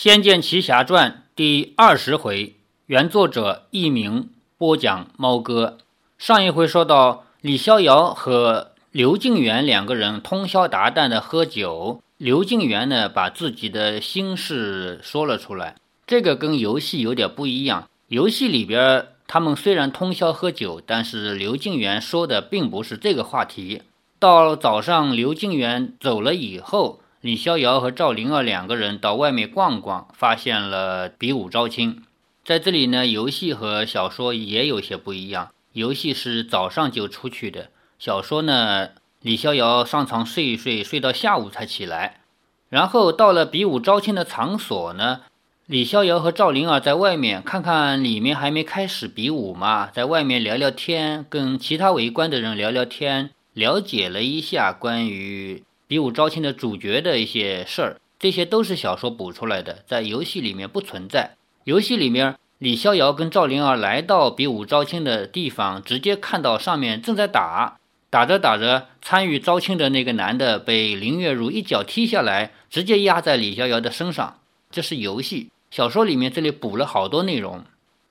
仙剑奇侠传》第二十回，原作者佚名，播讲猫哥。上一回说到，李逍遥和刘敬元两个人通宵达旦的喝酒。刘敬元呢，把自己的心事说了出来。这个跟游戏有点不一样。游戏里边，他们虽然通宵喝酒，但是刘敬元说的并不是这个话题。到早上，刘敬元走了以后。李逍遥和赵灵儿两个人到外面逛逛，发现了比武招亲。在这里呢，游戏和小说也有些不一样。游戏是早上就出去的，小说呢，李逍遥上床睡一睡，睡到下午才起来。然后到了比武招亲的场所呢，李逍遥和赵灵儿在外面看看里面还没开始比武嘛，在外面聊聊天，跟其他围观的人聊聊天，了解了一下关于。比武招亲的主角的一些事儿，这些都是小说补出来的，在游戏里面不存在。游戏里面，李逍遥跟赵灵儿来到比武招亲的地方，直接看到上面正在打，打着打着，参与招亲的那个男的被林月如一脚踢下来，直接压在李逍遥的身上。这是游戏，小说里面这里补了好多内容。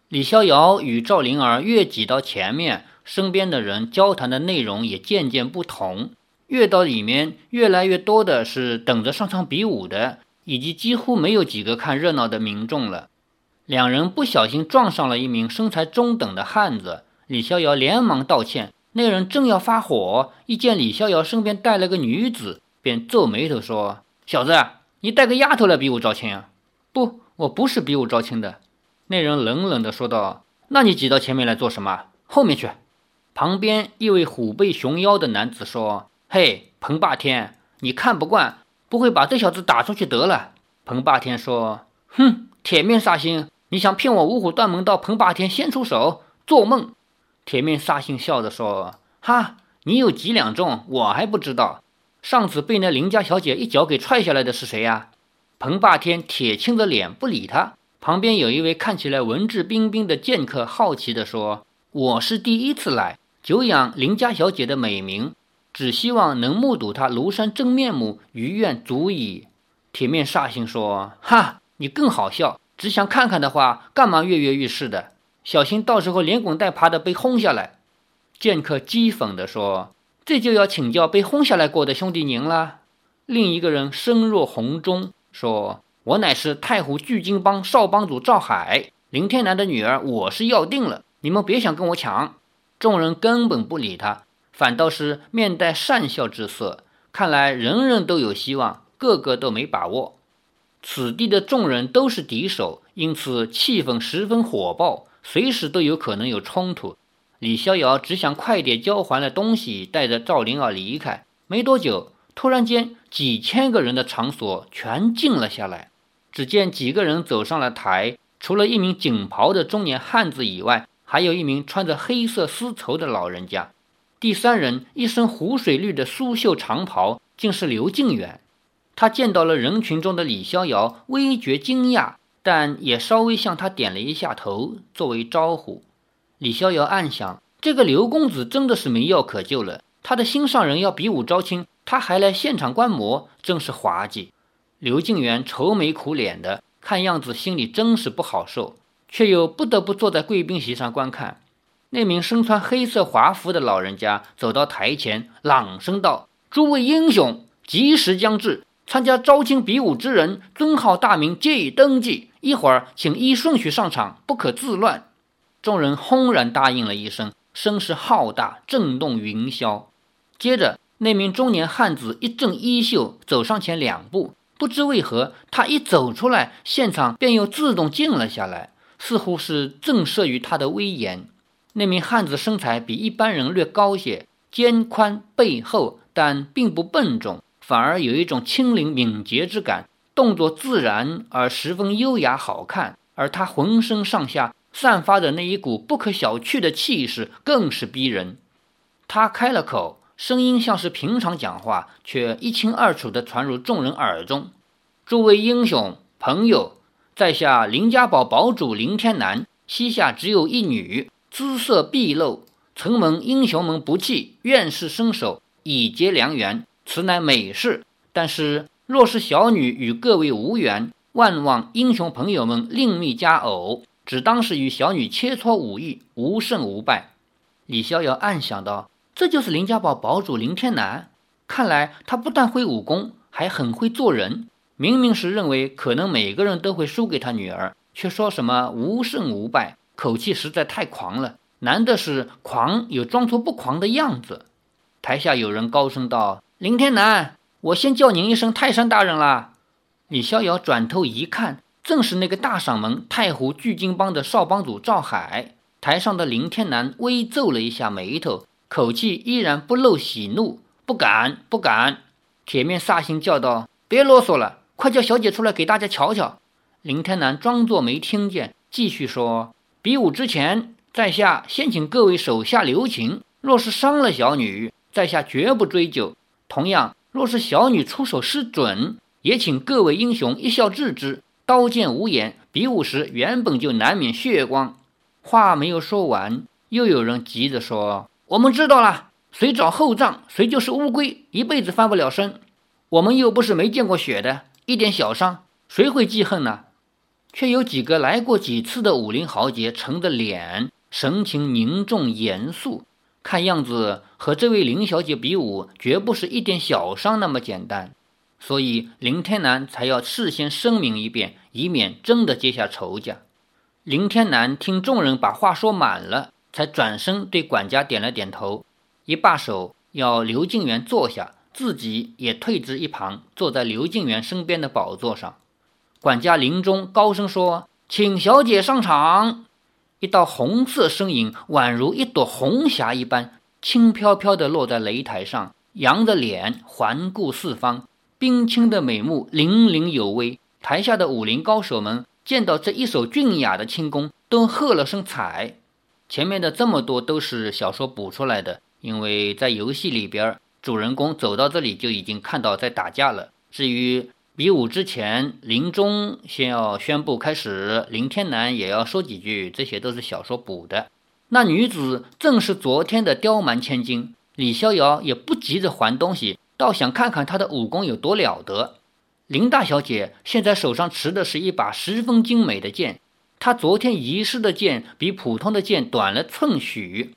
李逍遥与赵灵儿越挤到前面，身边的人交谈的内容也渐渐不同。越到里面，越来越多的是等着上场比武的，以及几乎没有几个看热闹的民众了。两人不小心撞上了一名身材中等的汉子，李逍遥连忙道歉。那人正要发火，一见李逍遥身边带了个女子，便皱眉头说：“小子，你带个丫头来比武招亲啊？”“不，我不是比武招亲的。”那人冷冷地说道。“那你挤到前面来做什么？后面去。”旁边一位虎背熊腰的男子说。嘿，彭霸天，你看不惯，不会把这小子打出去得了？彭霸天说：“哼，铁面煞星，你想骗我五虎断门刀？彭霸天先出手，做梦！”铁面煞星笑着说：“哈，你有几两重，我还不知道。上次被那林家小姐一脚给踹下来的是谁呀？”彭霸天铁青着脸不理他。旁边有一位看起来文质彬彬的剑客，好奇地说：“我是第一次来，久仰林家小姐的美名。”只希望能目睹他庐山真面目，余愿足矣。铁面煞星说：“哈，你更好笑。只想看看的话，干嘛跃跃欲试的？小心到时候连滚带爬的被轰下来。”剑客讥讽地说：“这就要请教被轰下来过的兄弟您了。”另一个人声若洪钟说：“我乃是太湖聚金帮少帮主赵海，林天南的女儿，我是要定了。你们别想跟我抢。”众人根本不理他。反倒是面带善笑之色，看来人人都有希望，个个都没把握。此地的众人都是敌手，因此气氛十分火爆，随时都有可能有冲突。李逍遥只想快点交还了东西，带着赵灵儿离开。没多久，突然间，几千个人的场所全静了下来。只见几个人走上了台，除了一名锦袍的中年汉子以外，还有一名穿着黑色丝绸的老人家。第三人一身湖水绿的苏绣长袍，竟是刘敬远。他见到了人群中的李逍遥，微觉惊讶，但也稍微向他点了一下头，作为招呼。李逍遥暗想：这个刘公子真的是没药可救了。他的心上人要比武招亲，他还来现场观摩，真是滑稽。刘敬元愁眉苦脸的，看样子心里真是不好受，却又不得不坐在贵宾席上观看。那名身穿黑色华服的老人家走到台前，朗声道：“诸位英雄，吉时将至，参加招亲比武之人，尊号大名皆已登记。一会儿，请依顺序上场，不可自乱。”众人轰然答应了一声，声势浩大，震动云霄。接着，那名中年汉子一阵衣袖，走上前两步，不知为何，他一走出来，现场便又自动静了下来，似乎是震慑于他的威严。那名汉子身材比一般人略高些，肩宽背厚，但并不笨重，反而有一种轻灵敏捷之感，动作自然而十分优雅好看。而他浑身上下散发的那一股不可小觑的气势，更是逼人。他开了口，声音像是平常讲话，却一清二楚地传入众人耳中：“诸位英雄朋友，在下林家堡堡主林天南，膝下只有一女。”姿色毕露，承蒙英雄们不弃，愿是伸手以结良缘，此乃美事。但是若是小女与各位无缘，万望英雄朋友们另觅佳偶，只当是与小女切磋武艺，无胜无败。李逍遥暗想到：这就是林家堡堡主林天南，看来他不但会武功，还很会做人。明明是认为可能每个人都会输给他女儿，却说什么无胜无败，口气实在太狂了。难的是狂有装作不狂的样子。台下有人高声道：“林天南，我先叫您一声泰山大人啦。”李逍遥转头一看，正是那个大嗓门太湖聚金帮的少帮主赵海。台上的林天南微皱了一下眉头，口气依然不露喜怒：“不敢，不敢。”铁面煞星叫道：“别啰嗦了。”快叫小姐出来给大家瞧瞧！林天南装作没听见，继续说：“比武之前，在下先请各位手下留情。若是伤了小女，在下绝不追究。同样，若是小女出手失准，也请各位英雄一笑置之。刀剑无眼，比武时原本就难免血光。”话没有说完，又有人急着说：“我们知道了，谁找后账，谁就是乌龟，一辈子翻不了身。我们又不是没见过血的。”一点小伤，谁会记恨呢？却有几个来过几次的武林豪杰，沉着脸，神情凝重严肃，看样子和这位林小姐比武，绝不是一点小伤那么简单。所以林天南才要事先声明一遍，以免真的结下仇家。林天南听众人把话说满了，才转身对管家点了点头，一罢手，要刘敬元坐下。自己也退至一旁，坐在刘敬元身边的宝座上。管家林中高声说：“请小姐上场。”一道红色身影宛如一朵红霞一般，轻飘飘地落在擂台上，扬着脸环顾四方，冰清的美目凛凛有威。台下的武林高手们见到这一手俊雅的轻功，都喝了声彩。前面的这么多都是小说补出来的，因为在游戏里边。主人公走到这里就已经看到在打架了。至于比武之前，林中先要宣布开始，林天南也要说几句，这些都是小说补的。那女子正是昨天的刁蛮千金李逍遥，也不急着还东西，倒想看看她的武功有多了得。林大小姐现在手上持的是一把十分精美的剑，她昨天遗失的剑比普通的剑短了寸许，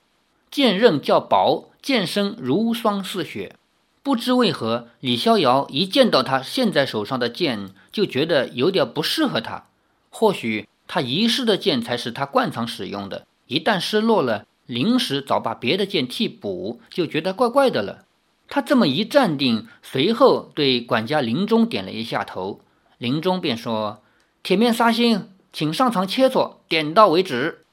剑刃较薄。剑身如霜似雪，不知为何，李逍遥一见到他现在手上的剑，就觉得有点不适合他。或许他遗失的剑才是他惯常使用的，一旦失落了，临时找把别的剑替补，就觉得怪怪的了。他这么一站定，随后对管家林中点了一下头，林中便说：“铁面煞星，请上场切磋，点到为止。”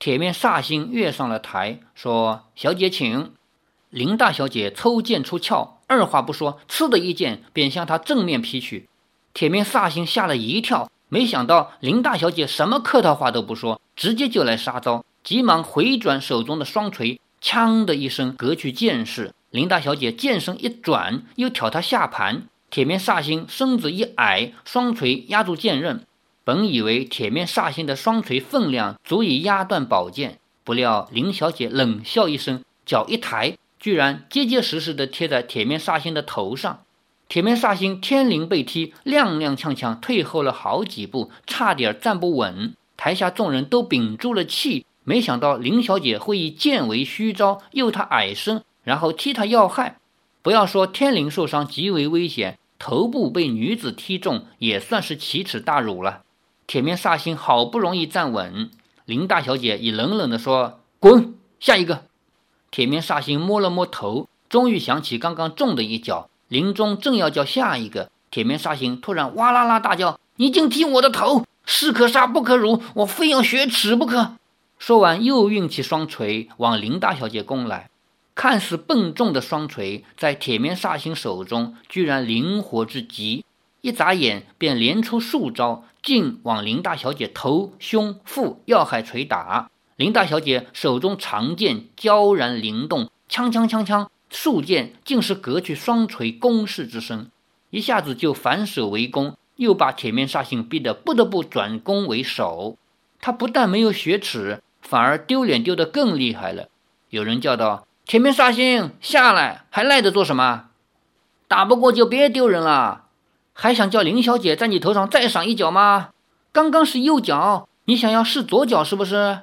铁面煞星跃上了台，说：“小姐，请。”林大小姐抽剑出鞘，二话不说，嗤的一剑便向他正面劈去。铁面煞星吓了一跳，没想到林大小姐什么客套话都不说，直接就来杀招，急忙回转手中的双锤，锵的一声隔去剑势。林大小姐剑身一转，又挑他下盘。铁面煞星身子一矮，双锤压住剑刃。本以为铁面煞星的双锤分量足以压断宝剑，不料林小姐冷笑一声，脚一抬。居然结结实实的贴在铁面煞星的头上，铁面煞星天灵被踢，踉踉跄跄退后了好几步，差点站不稳。台下众人都屏住了气，没想到林小姐会以剑为虚招，诱他矮身，然后踢他要害。不要说天灵受伤极为危险，头部被女子踢中也算是奇耻大辱了。铁面煞星好不容易站稳，林大小姐已冷冷地说：“滚，下一个。”铁面煞星摸了摸头，终于想起刚刚中的一脚。林中正要叫下一个，铁面煞星突然哇啦啦大叫：“你竟踢我的头！士可杀不可辱，我非要雪耻不可！”说完，又运起双锤往林大小姐攻来。看似笨重的双锤，在铁面煞星手中居然灵活至极，一眨眼便连出数招，竟往林大小姐头、胸、腹要害捶打。林大小姐手中长剑悄然灵动，锵锵锵锵，数剑竟是隔去双锤攻势之声，一下子就反手为攻，又把铁面煞星逼得不得不转攻为守。他不但没有雪耻，反而丢脸丢得更厉害了。有人叫道：“铁面煞星，下来，还赖着做什么？打不过就别丢人了。”还想叫林小姐在你头上再赏一脚吗？刚刚是右脚，你想要试左脚是不是？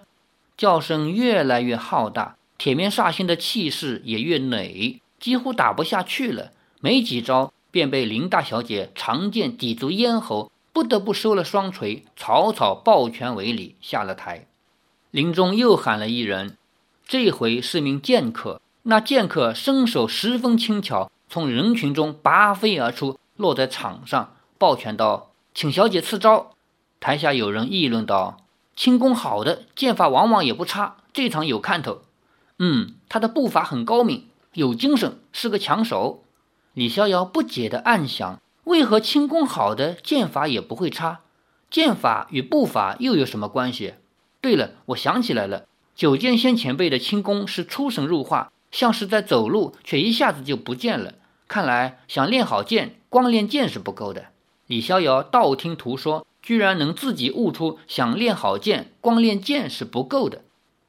叫声越来越浩大，铁面煞星的气势也越馁，几乎打不下去了。没几招，便被林大小姐长剑抵住咽喉，不得不收了双锤，草草抱拳为礼，下了台。林中又喊了一人，这回是名剑客。那剑客身手十分轻巧，从人群中拔飞而出，落在场上，抱拳道：“请小姐赐招。”台下有人议论道：“轻功好的剑法往往也不差，这场有看头。嗯，他的步伐很高明，有精神，是个强手。”李逍遥不解地暗想：为何轻功好的剑法也不会差？剑法与步伐又有什么关系？对了，我想起来了，九剑仙前辈的轻功是出神入化，像是在走路，却一下子就不见了。看来想练好剑，光练剑是不够的。李逍遥道听途说。居然能自己悟出，想练好剑，光练剑是不够的。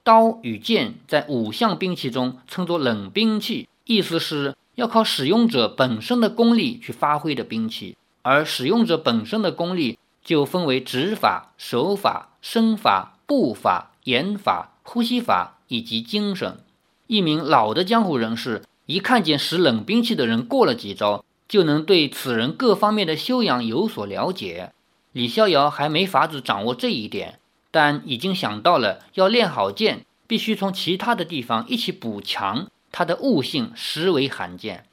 刀与剑在五项兵器中称作冷兵器，意思是要靠使用者本身的功力去发挥的兵器。而使用者本身的功力就分为指法、手法、身法、步法、眼法、呼吸法以及精神。一名老的江湖人士一看见使冷兵器的人过了几招，就能对此人各方面的修养有所了解。李逍遥还没法子掌握这一点，但已经想到了要练好剑，必须从其他的地方一起补强。他的悟性实为罕见。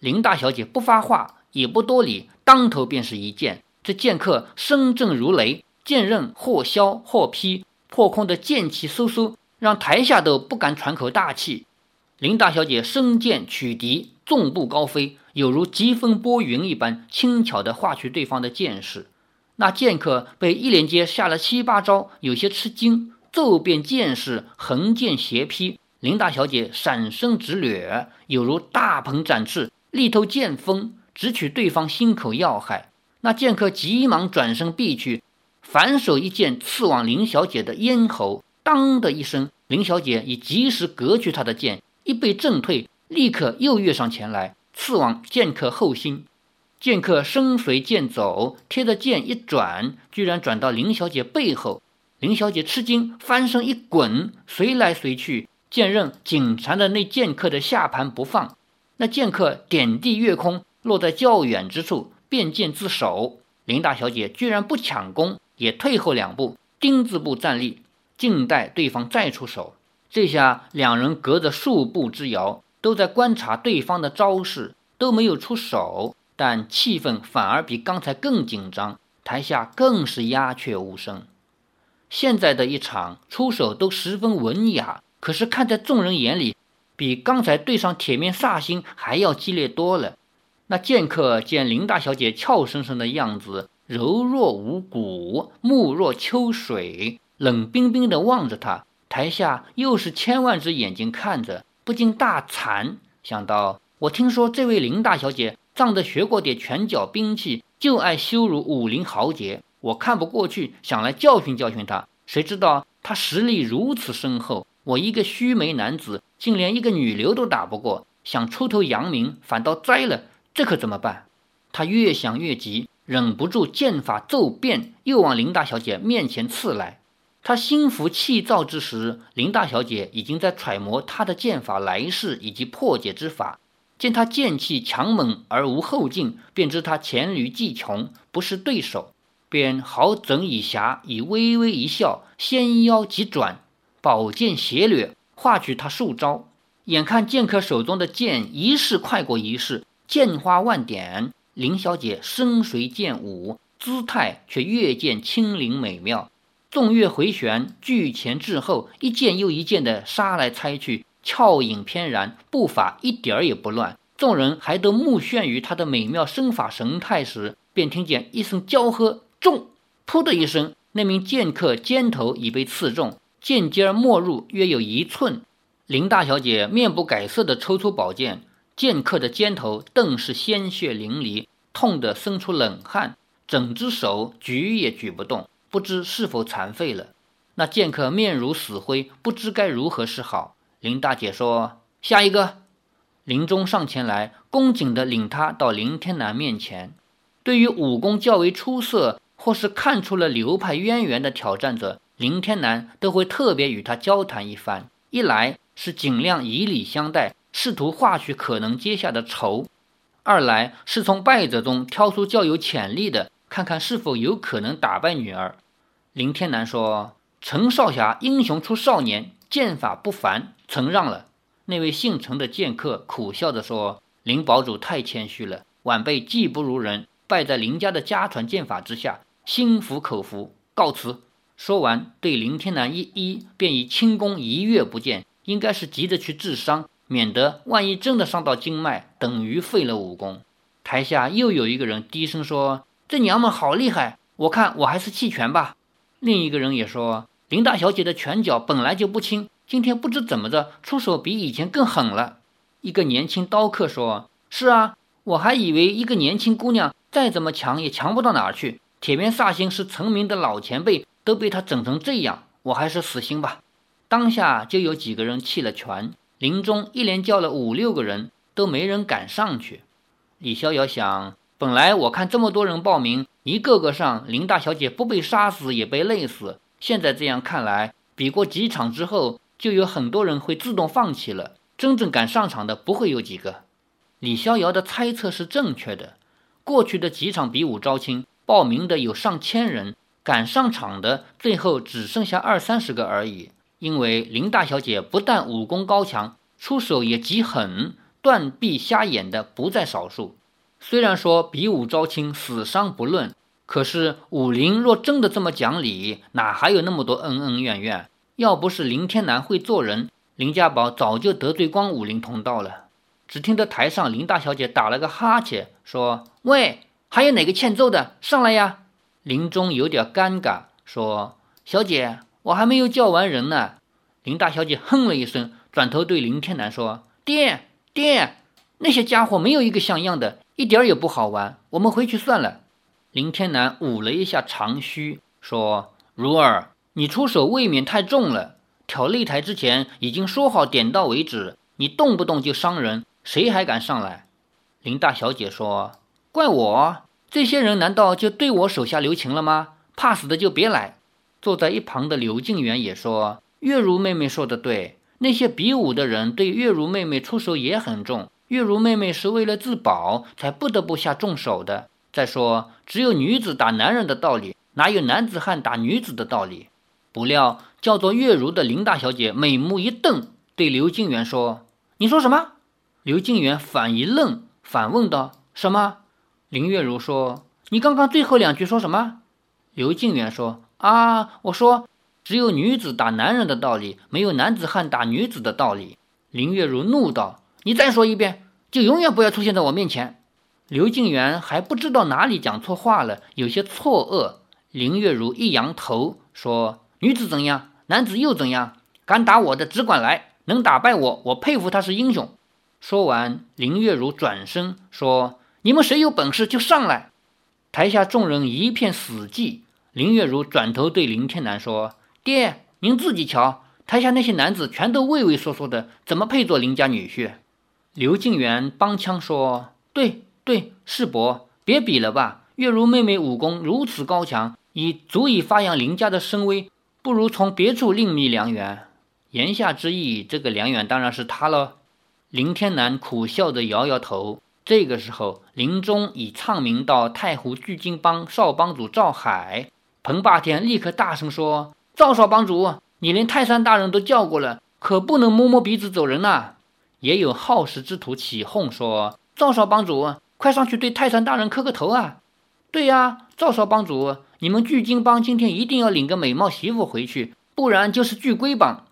林大小姐不发话，也不多礼，当头便是一剑。这剑客声震如雷，剑刃或削或劈，破空的剑气嗖嗖，让台下都不敢喘口大气。林大小姐身剑取敌，纵步高飞，有如疾风拨云一般，轻巧地划去对方的剑势。那剑客被一连接下了七八招，有些吃惊，骤变剑势，横剑斜劈。林大小姐闪身直掠，有如大鹏展翅，力透剑锋，直取对方心口要害。那剑客急忙转身避去，反手一剑刺往林小姐的咽喉，当的一声，林小姐已及时隔去他的剑，一被震退，立刻又跃上前来，刺往剑客后心。剑客身随剑走，贴着剑一转，居然转到林小姐背后。林小姐吃惊，翻身一滚，随来随去，剑刃紧缠着那剑客的下盘不放。那剑客点地跃空，落在较远之处，变剑自首。林大小姐居然不抢攻，也退后两步，丁字步站立，静待对方再出手。这下两人隔着数步之遥，都在观察对方的招式，都没有出手。但气氛反而比刚才更紧张，台下更是鸦雀无声。现在的一场出手都十分文雅，可是看在众人眼里，比刚才对上铁面煞星还要激烈多了。那剑客见林大小姐俏生生的样子，柔若无骨，目若秋水，冷冰冰地望着他。台下又是千万只眼睛看着，不禁大惭，想到我听说这位林大小姐。仗着学过点拳脚兵器，就爱羞辱武林豪杰。我看不过去，想来教训教训他。谁知道他实力如此深厚，我一个须眉男子，竟连一个女流都打不过，想出头扬名，反倒栽了。这可怎么办？他越想越急，忍不住剑法骤变，又往林大小姐面前刺来。他心浮气躁之时，林大小姐已经在揣摩他的剑法来势以及破解之法。见他剑气强猛而无后劲，便知他黔驴技穷，不是对手，便好整以暇，以微微一笑，纤腰急转，宝剑斜掠，化取他数招。眼看剑客手中的剑一式快过一式，剑花万点，林小姐身随剑舞，姿态却越见轻灵美妙，纵跃回旋，拒前至后，一剑又一剑的杀来猜去。俏影翩然，步伐一点儿也不乱。众人还都目眩于他的美妙身法神态时，便听见一声娇喝：“中！”噗的一声，那名剑客肩头已被刺中，剑尖没入约有一寸。林大小姐面不改色地抽出宝剑，剑客的肩头顿是鲜血淋漓，痛得生出冷汗，整只手举也举不动，不知是否残废了。那剑客面如死灰，不知该如何是好。林大姐说：“下一个。”林中上前来，恭敬地领他到林天南面前。对于武功较为出色或是看出了流派渊源的挑战者，林天南都会特别与他交谈一番。一来是尽量以礼相待，试图化去可能结下的仇；二来是从败者中挑出较有潜力的，看看是否有可能打败女儿。林天南说：“陈少侠英雄出少年，剑法不凡，承让了。”那位姓陈的剑客苦笑着说：“林堡主太谦虚了，晚辈技不如人，败在林家的家传剑法之下，心服口服，告辞。”说完，对林天南一一，便以轻功一跃不见，应该是急着去治伤，免得万一真的伤到经脉，等于废了武功。台下又有一个人低声说：“这娘们好厉害，我看我还是弃权吧。”另一个人也说：“林大小姐的拳脚本来就不轻，今天不知怎么着，出手比以前更狠了。”一个年轻刀客说：“是啊，我还以为一个年轻姑娘再怎么强也强不到哪儿去。铁面煞星是成名的老前辈。”都被他整成这样，我还是死心吧。当下就有几个人弃了权，林中一连叫了五六个人，都没人敢上去。李逍遥想，本来我看这么多人报名，一个个上，林大小姐不被杀死也被累死。现在这样看来，比过几场之后，就有很多人会自动放弃了。真正敢上场的不会有几个。李逍遥的猜测是正确的。过去的几场比武招亲，报名的有上千人。敢上场的最后只剩下二三十个而已，因为林大小姐不但武功高强，出手也极狠，断臂瞎眼的不在少数。虽然说比武招亲，死伤不论，可是武林若真的这么讲理，哪还有那么多恩恩怨怨？要不是林天南会做人，林家宝早就得罪光武林同道了。只听得台上林大小姐打了个哈欠，说：“喂，还有哪个欠揍的，上来呀！”林中有点尴尬，说：“小姐，我还没有叫完人呢。”林大小姐哼了一声，转头对林天南说：“爹爹，那些家伙没有一个像样的，一点也不好玩，我们回去算了。”林天南捂了一下长须，说：“如儿，你出手未免太重了。挑擂台之前已经说好点到为止，你动不动就伤人，谁还敢上来？”林大小姐说：“怪我。”这些人难道就对我手下留情了吗？怕死的就别来。坐在一旁的刘静元也说：“月如妹妹说的对，那些比武的人对月如妹妹出手也很重。月如妹妹是为了自保才不得不下重手的。再说，只有女子打男人的道理，哪有男子汉打女子的道理？”不料，叫做月如的林大小姐美目一瞪，对刘静元说：“你说什么？”刘静元反一愣，反问道：“什么？”林月如说：“你刚刚最后两句说什么？”刘静元说：“啊，我说只有女子打男人的道理，没有男子汉打女子的道理。”林月如怒道：“你再说一遍，就永远不要出现在我面前。”刘静元还不知道哪里讲错话了，有些错愕。林月如一扬头说：“女子怎样，男子又怎样？敢打我的只管来，能打败我，我佩服他是英雄。”说完，林月如转身说。你们谁有本事就上来！台下众人一片死寂。林月如转头对林天南说：“爹，您自己瞧，台下那些男子全都畏畏缩缩的，怎么配做林家女婿？”刘静元帮腔说：“对对，世伯，别比了吧。月如妹妹武功如此高强，已足以发扬林家的声威，不如从别处另觅良缘。”言下之意，这个良缘当然是他了。林天南苦笑着摇摇头。这个时候，林中已唱名到太湖聚金帮少帮主赵海。彭霸天立刻大声说：“赵少帮主，你连泰山大人都叫过了，可不能摸摸鼻子走人呐！”也有好事之徒起哄说：“赵少帮主，快上去对泰山大人磕个头啊！”对呀，赵少帮主，你们聚金帮今天一定要领个美貌媳妇回去，不然就是聚龟帮。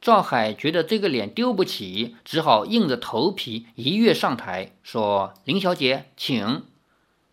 赵海觉得这个脸丢不起，只好硬着头皮一跃上台，说：“林小姐，请。”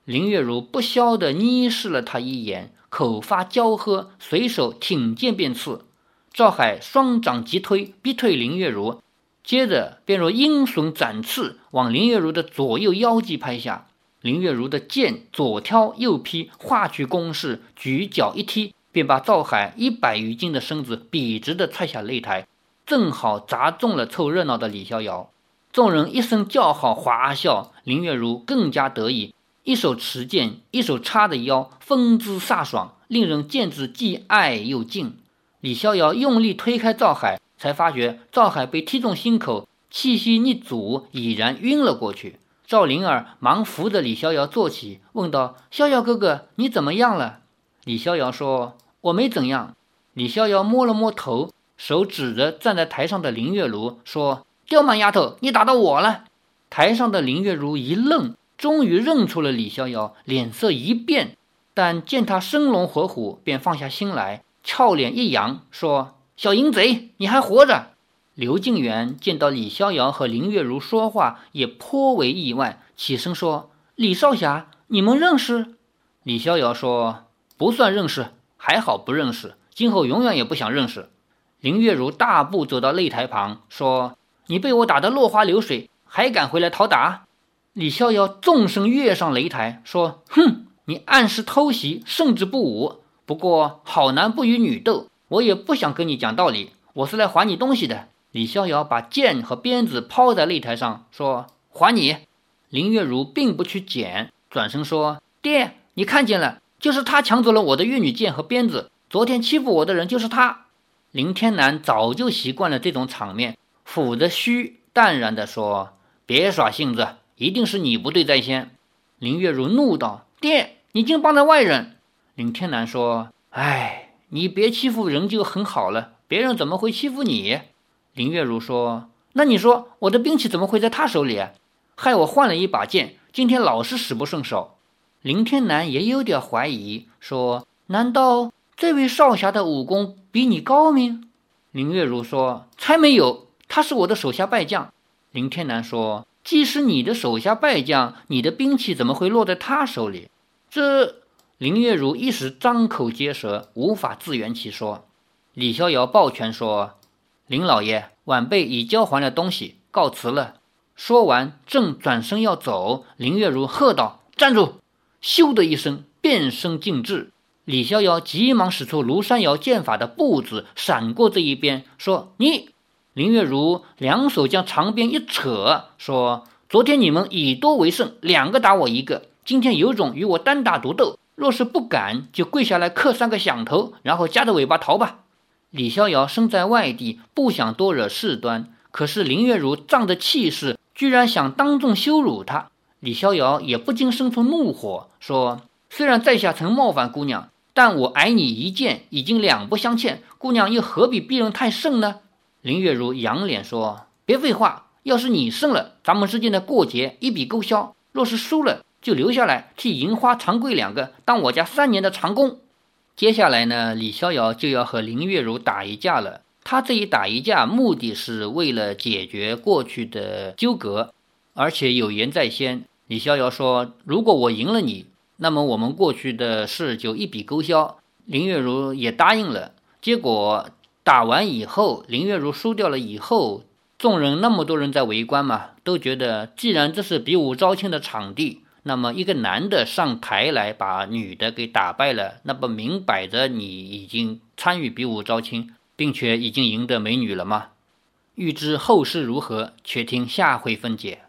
林月如不消地睨视了他一眼，口发娇喝，随手挺剑便刺。赵海双掌急推，逼退林月如，接着便如鹰隼展翅，往林月如的左右腰际拍下。林月如的剑左挑右劈，化去攻势，举脚一踢，便把赵海一百余斤的身子笔直地踹下擂台。正好砸中了凑热闹的李逍遥，众人一声叫好，哗笑。林月如更加得意，一手持剑，一手叉着腰，风姿飒爽，令人见之既爱又敬。李逍遥用力推开赵海，才发觉赵海被踢中心口，气息一阻，已然晕了过去。赵灵儿忙扶着李逍遥坐起，问道：“逍遥哥哥，你怎么样了？”李逍遥说：“我没怎样。”李逍遥摸了摸头，手指着站在台上的林月如说：“刁蛮丫头，你打到我了。”台上的林月如一愣。终于认出了李逍遥，脸色一变，但见他生龙活虎，便放下心来，俏脸一扬，说：“小淫贼，你还活着。”刘敬元见到李逍遥和林月如说话，也颇为意外，起身说：“李少侠，你们认识？”李逍遥说：“不算认识，还好不认识，今后永远也不想认识。”林月如大步走到擂台旁，说：“你被我打得落花流水，还敢回来讨打？”李逍遥纵身跃上擂台，说：“哼，你暗示偷袭，胜之不武。不过好男不与女斗，我也不想跟你讲道理，我是来还你东西的。”李逍遥把剑和鞭子抛在擂台上，说：“还你。”林月如并不去捡，转身说：“爹，你看见了，就是他抢走了我的玉女剑和鞭子。昨天欺负我的人就是他。”林天南早就习惯了这种场面，抚着须，淡然地说：“别耍性子。”一定是你不对在先，林月如怒道：“爹，你竟帮着外人！”林天南说：“哎，你别欺负人就很好了，别人怎么会欺负你？”林月如说：“那你说我的兵器怎么会在他手里？害我换了一把剑，今天老是使不顺手。”林天南也有点怀疑，说：“难道这位少侠的武功比你高明？”林月如说：“才没有，他是我的手下败将。”林天南说。既是你的手下败将，你的兵器怎么会落在他手里？这林月如一时张口结舌，无法自圆其说。李逍遥抱拳说：“林老爷，晚辈已交还了东西，告辞了。”说完，正转身要走，林月如喝道：“站住！”咻的一声，变身尽至。李逍遥急忙使出庐山瑶剑法的步子，闪过这一边，说：“你。”林月如两手将长鞭一扯，说：“昨天你们以多为胜，两个打我一个。今天有种与我单打独斗，若是不敢，就跪下来磕三个响头，然后夹着尾巴逃吧。”李逍遥身在外地，不想多惹事端，可是林月如仗着气势，居然想当众羞辱他。李逍遥也不禁生出怒火，说：“虽然在下曾冒犯姑娘，但我矮你一剑，已经两不相欠，姑娘又何必逼人太甚呢？”林月如仰脸说：“别废话，要是你胜了，咱们之间的过节一笔勾销；若是输了，就留下来替银花、长贵两个当我家三年的长工。”接下来呢，李逍遥就要和林月如打一架了。他这一打一架，目的是为了解决过去的纠葛，而且有言在先。李逍遥说：“如果我赢了你，那么我们过去的事就一笔勾销。”林月如也答应了。结果。打完以后，林月如输掉了以后，众人那么多人在围观嘛，都觉得既然这是比武招亲的场地，那么一个男的上台来把女的给打败了，那不明摆着你已经参与比武招亲，并且已经赢得美女了吗？欲知后事如何，且听下回分解。